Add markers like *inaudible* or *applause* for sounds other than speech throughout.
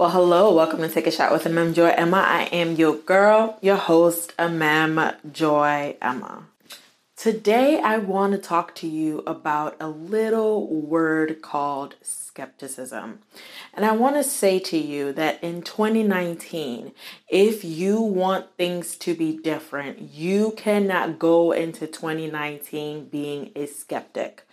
Well, hello, welcome to Take a Shot with Mem Joy Emma. I am your girl, your host, Mem Joy Emma. Today, I want to talk to you about a little word called skepticism. And I want to say to you that in 2019, if you want things to be different, you cannot go into 2019 being a skeptic.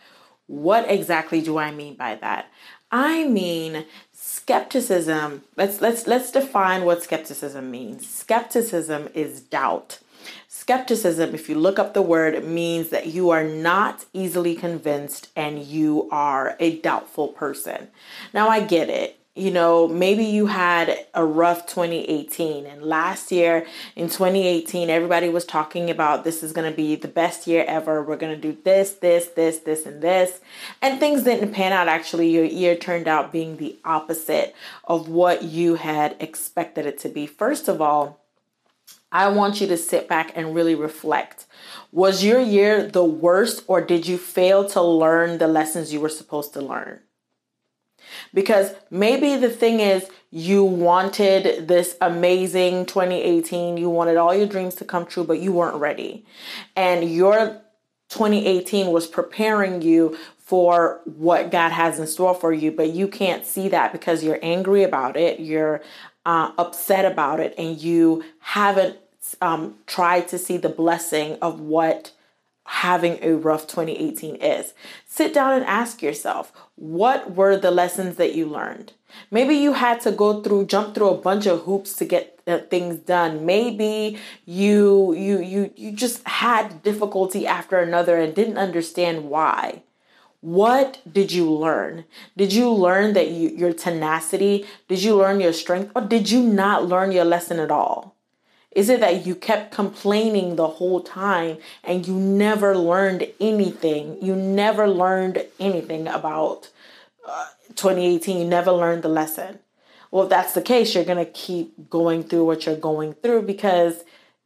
What exactly do I mean by that? I mean skepticism. Let's let's let's define what skepticism means. Skepticism is doubt. Skepticism, if you look up the word, means that you are not easily convinced and you are a doubtful person. Now, I get it you know, maybe you had a rough 2018 and last year in 2018 everybody was talking about this is going to be the best year ever. We're going to do this, this, this, this and this. And things didn't pan out actually. Your year turned out being the opposite of what you had expected it to be. First of all, I want you to sit back and really reflect. Was your year the worst or did you fail to learn the lessons you were supposed to learn? Because maybe the thing is, you wanted this amazing 2018, you wanted all your dreams to come true, but you weren't ready. And your 2018 was preparing you for what God has in store for you, but you can't see that because you're angry about it, you're uh, upset about it, and you haven't um, tried to see the blessing of what having a rough 2018 is. Sit down and ask yourself, what were the lessons that you learned? Maybe you had to go through jump through a bunch of hoops to get things done. Maybe you you you you just had difficulty after another and didn't understand why. What did you learn? Did you learn that you, your tenacity? Did you learn your strength? Or did you not learn your lesson at all? Is it that you kept complaining the whole time and you never learned anything? You never learned anything about uh, 2018. You never learned the lesson. Well, if that's the case, you're going to keep going through what you're going through because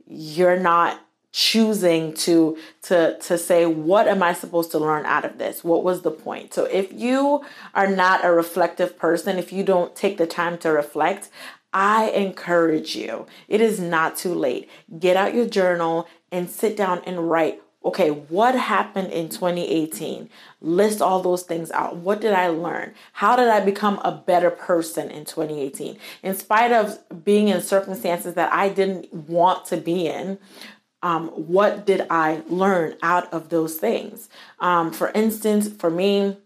you're not choosing to to to say what am i supposed to learn out of this what was the point so if you are not a reflective person if you don't take the time to reflect I encourage you, it is not too late. Get out your journal and sit down and write okay, what happened in 2018? List all those things out. What did I learn? How did I become a better person in 2018? In spite of being in circumstances that I didn't want to be in, um, what did I learn out of those things? Um, for instance, for me,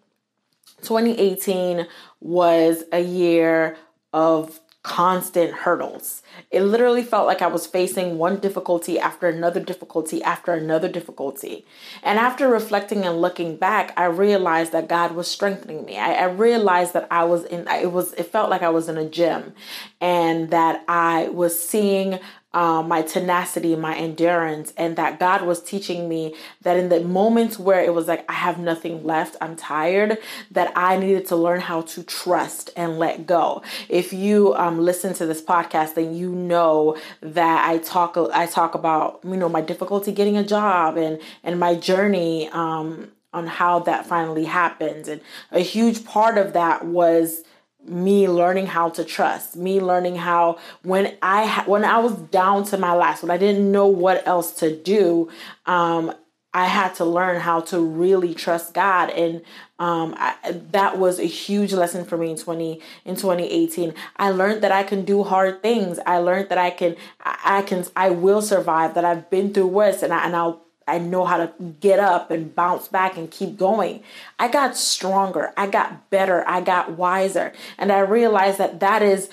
2018 was a year of constant hurdles. It literally felt like I was facing one difficulty after another difficulty after another difficulty. And after reflecting and looking back, I realized that God was strengthening me. I, I realized that I was in it was it felt like I was in a gym and that I was seeing um, my tenacity, my endurance, and that God was teaching me that in the moments where it was like, I have nothing left, I'm tired, that I needed to learn how to trust and let go. If you um, listen to this podcast, then you know that I talk, I talk about, you know, my difficulty getting a job and, and my journey um, on how that finally happened. And a huge part of that was me learning how to trust me learning how when i ha- when i was down to my last when i didn't know what else to do um i had to learn how to really trust god. And um I, that was a huge lesson for me in 20 in 2018 i learned that i can do hard things. I learned that i can i, I can i will survive that i've been through worse and, I, and i'll I know how to get up and bounce back and keep going. I got stronger. I got better. I got wiser. And I realized that that is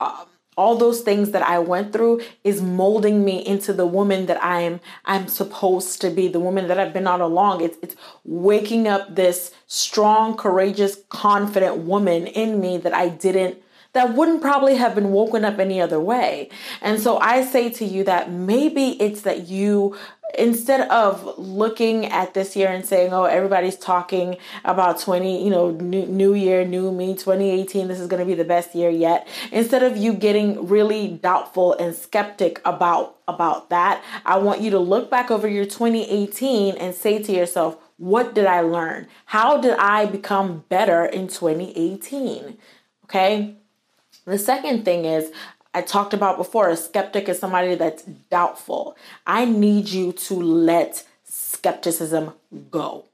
uh, all those things that I went through is molding me into the woman that I'm I'm supposed to be, the woman that I've been all along. It's it's waking up this strong, courageous, confident woman in me that I didn't that wouldn't probably have been woken up any other way. And so I say to you that maybe it's that you instead of looking at this year and saying, oh, everybody's talking about 20, you know, new, new year, new me, 2018, this is going to be the best year yet. Instead of you getting really doubtful and skeptic about about that, I want you to look back over your 2018 and say to yourself, what did I learn? How did I become better in 2018? Okay? The second thing is I talked about before a skeptic is somebody that's doubtful. I need you to let skepticism go.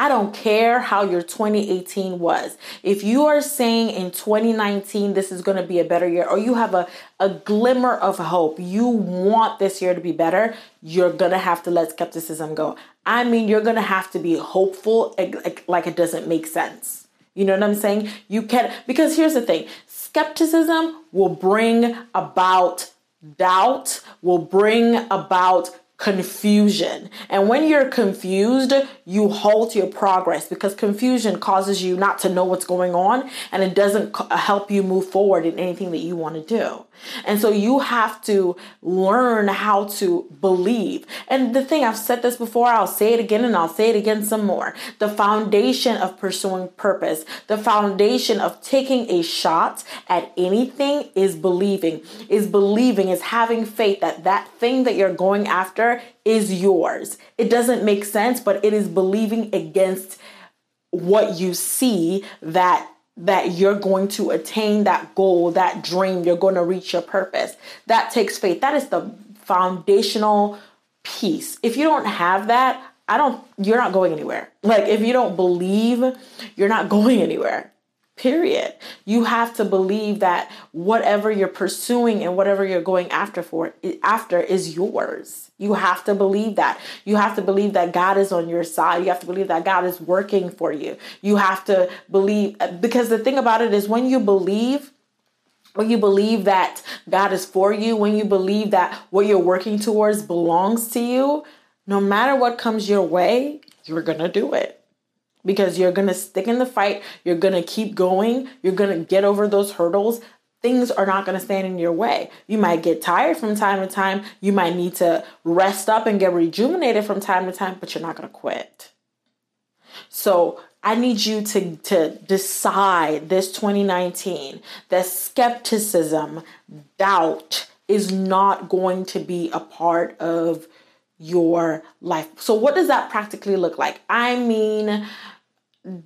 I don't care how your 2018 was. If you are saying in 2019 this is going to be a better year, or you have a, a glimmer of hope, you want this year to be better, you're going to have to let skepticism go. I mean, you're going to have to be hopeful like, like it doesn't make sense. You know what I'm saying? You can't because here's the thing skepticism will bring about doubt, will bring about confusion. And when you're confused, you halt your progress because confusion causes you not to know what's going on and it doesn't uh, help you move forward in anything that you want to do. And so you have to learn how to believe. And the thing, I've said this before, I'll say it again and I'll say it again some more. The foundation of pursuing purpose, the foundation of taking a shot at anything is believing, is believing, is having faith that that thing that you're going after is yours. It doesn't make sense, but it is believing against what you see that that you're going to attain that goal, that dream, you're going to reach your purpose. That takes faith. That is the foundational piece. If you don't have that, I don't you're not going anywhere. Like if you don't believe, you're not *laughs* going anywhere. Period. You have to believe that whatever you're pursuing and whatever you're going after for after is yours. You have to believe that. You have to believe that God is on your side. You have to believe that God is working for you. You have to believe uh, because the thing about it is when you believe when you believe that God is for you, when you believe that what you're working towards belongs to you, no matter what comes your way, you're going to do it because you're going to stick in the fight. You're going to keep going. You're going to get over those hurdles. Things are not going to stand in your way. You might get tired from time to time. You might need to rest up and get rejuvenated from time to time, but you're not going to quit. So, I need you to, to decide this 2019 that skepticism, doubt is not going to be a part of your life. So, what does that practically look like? I mean,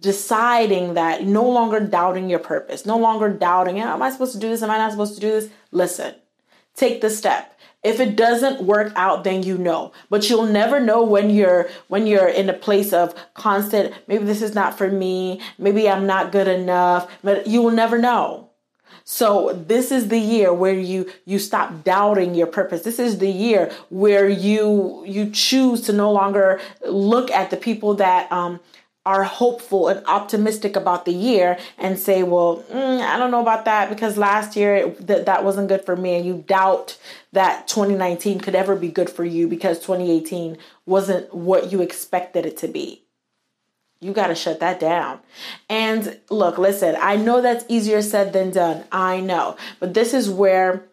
deciding that no longer doubting your purpose, no longer doubting, am I supposed to do this? Am I not supposed to do this? Listen, take the step. If it doesn't work out, then you know. But you'll never know when you're when you're in a place of constant, maybe this is not for me, maybe I'm not good enough, but you will never know. So this is the year where you you stop doubting your purpose. This is the year where you you choose to no longer look at the people that um are hopeful and optimistic about the year and say, well, mm, I don't know about that because last year it, th- that wasn't good for me. And you doubt that 2019 could ever be good for you because 2018 wasn't what you expected it to be. You got to shut that down. And look, listen, I know that's easier said than done. I know. But this is where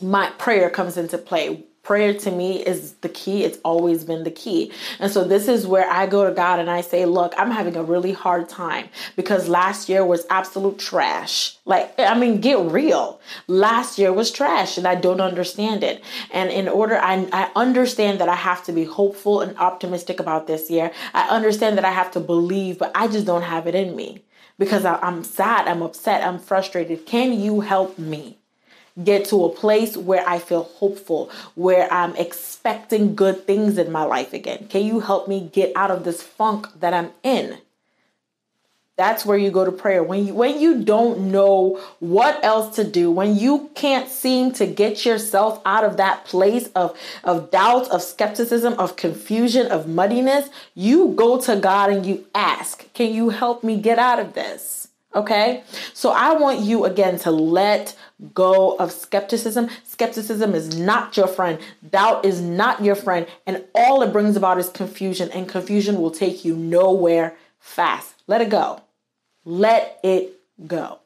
my prayer comes into play prayer to me is the key. It's always been the key. And so this is where I go to God and I say, look, I'm having a really hard time because last year was absolute trash. Like, I mean, get real. Last year was trash and I don't understand it. And in order, I, I understand that I have to be hopeful and optimistic about this year. I understand that I have to believe, but I just don't have it in me because I, I'm sad, I'm upset, I'm frustrated. Can you help me? Get to a place where I feel hopeful, where I'm expecting good things in my life again? Can you help me get out of this funk that I'm in? That's where you go to prayer. When you when you don't know what else to do, when you can't seem to get yourself out of that place of of doubt, of skepticism, of confusion, of muddiness, you go to God and you ask, "Can you help me get out of this?" Okay? So I want you again to let go of skepticism. Skepticism is not your friend. Doubt is not your friend. And all it brings about is confusion, and confusion will take you nowhere fast. Let it go. Let it go.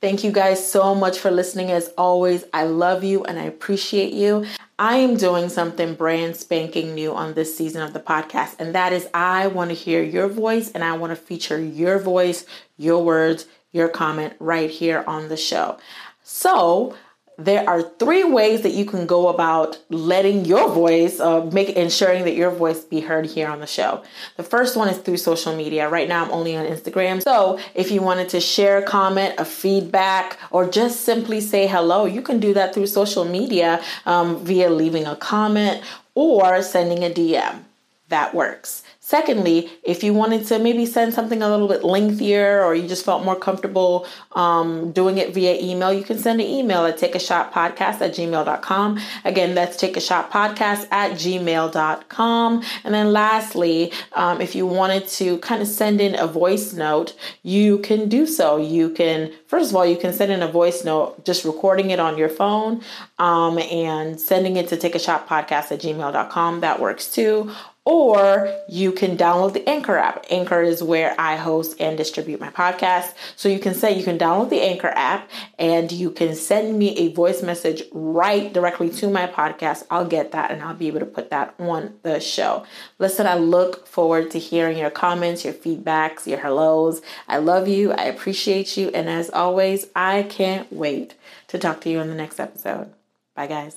Thank you guys so much for listening. As always, I love you and I appreciate you. I am doing something brand spanking new on this season of the podcast, and that is I want to hear your voice and I want to feature your voice, your words, your comment right here on the show. So, there are three ways that you can go about letting your voice uh, make ensuring that your voice be heard here on the show. The first one is through social media. Right now i'm only on instagram. So if you wanted to share a comment a feedback or just simply say hello you can do that through social media um, via leaving a comment or sending a dm that works Secondly, if you wanted to maybe send something a little bit lengthier or you just felt more comfortable um, doing it via email, you can send an email at takeashotpodcast at gmail.com. Again, that's takeashotpodcast at gmail.com. And then lastly, um, if you wanted to kind of send in a voice note, you can do so. You can, first of all, you can send in a voice note, just recording it on your phone um, and sending it to takeashotpodcast at gmail.com. That works too or you can download the Anchor app. Anchor is where I host and distribute my podcast. So you can say you can download the Anchor app and you can send me a voice message right directly to my podcast. I'll get that and I'll be able to put that on the show. Listen, I look forward to hearing your comments, your feedbacks, your hellos. I love you. I appreciate you. And as always, I can't wait to talk to you in the next episode. Bye, guys.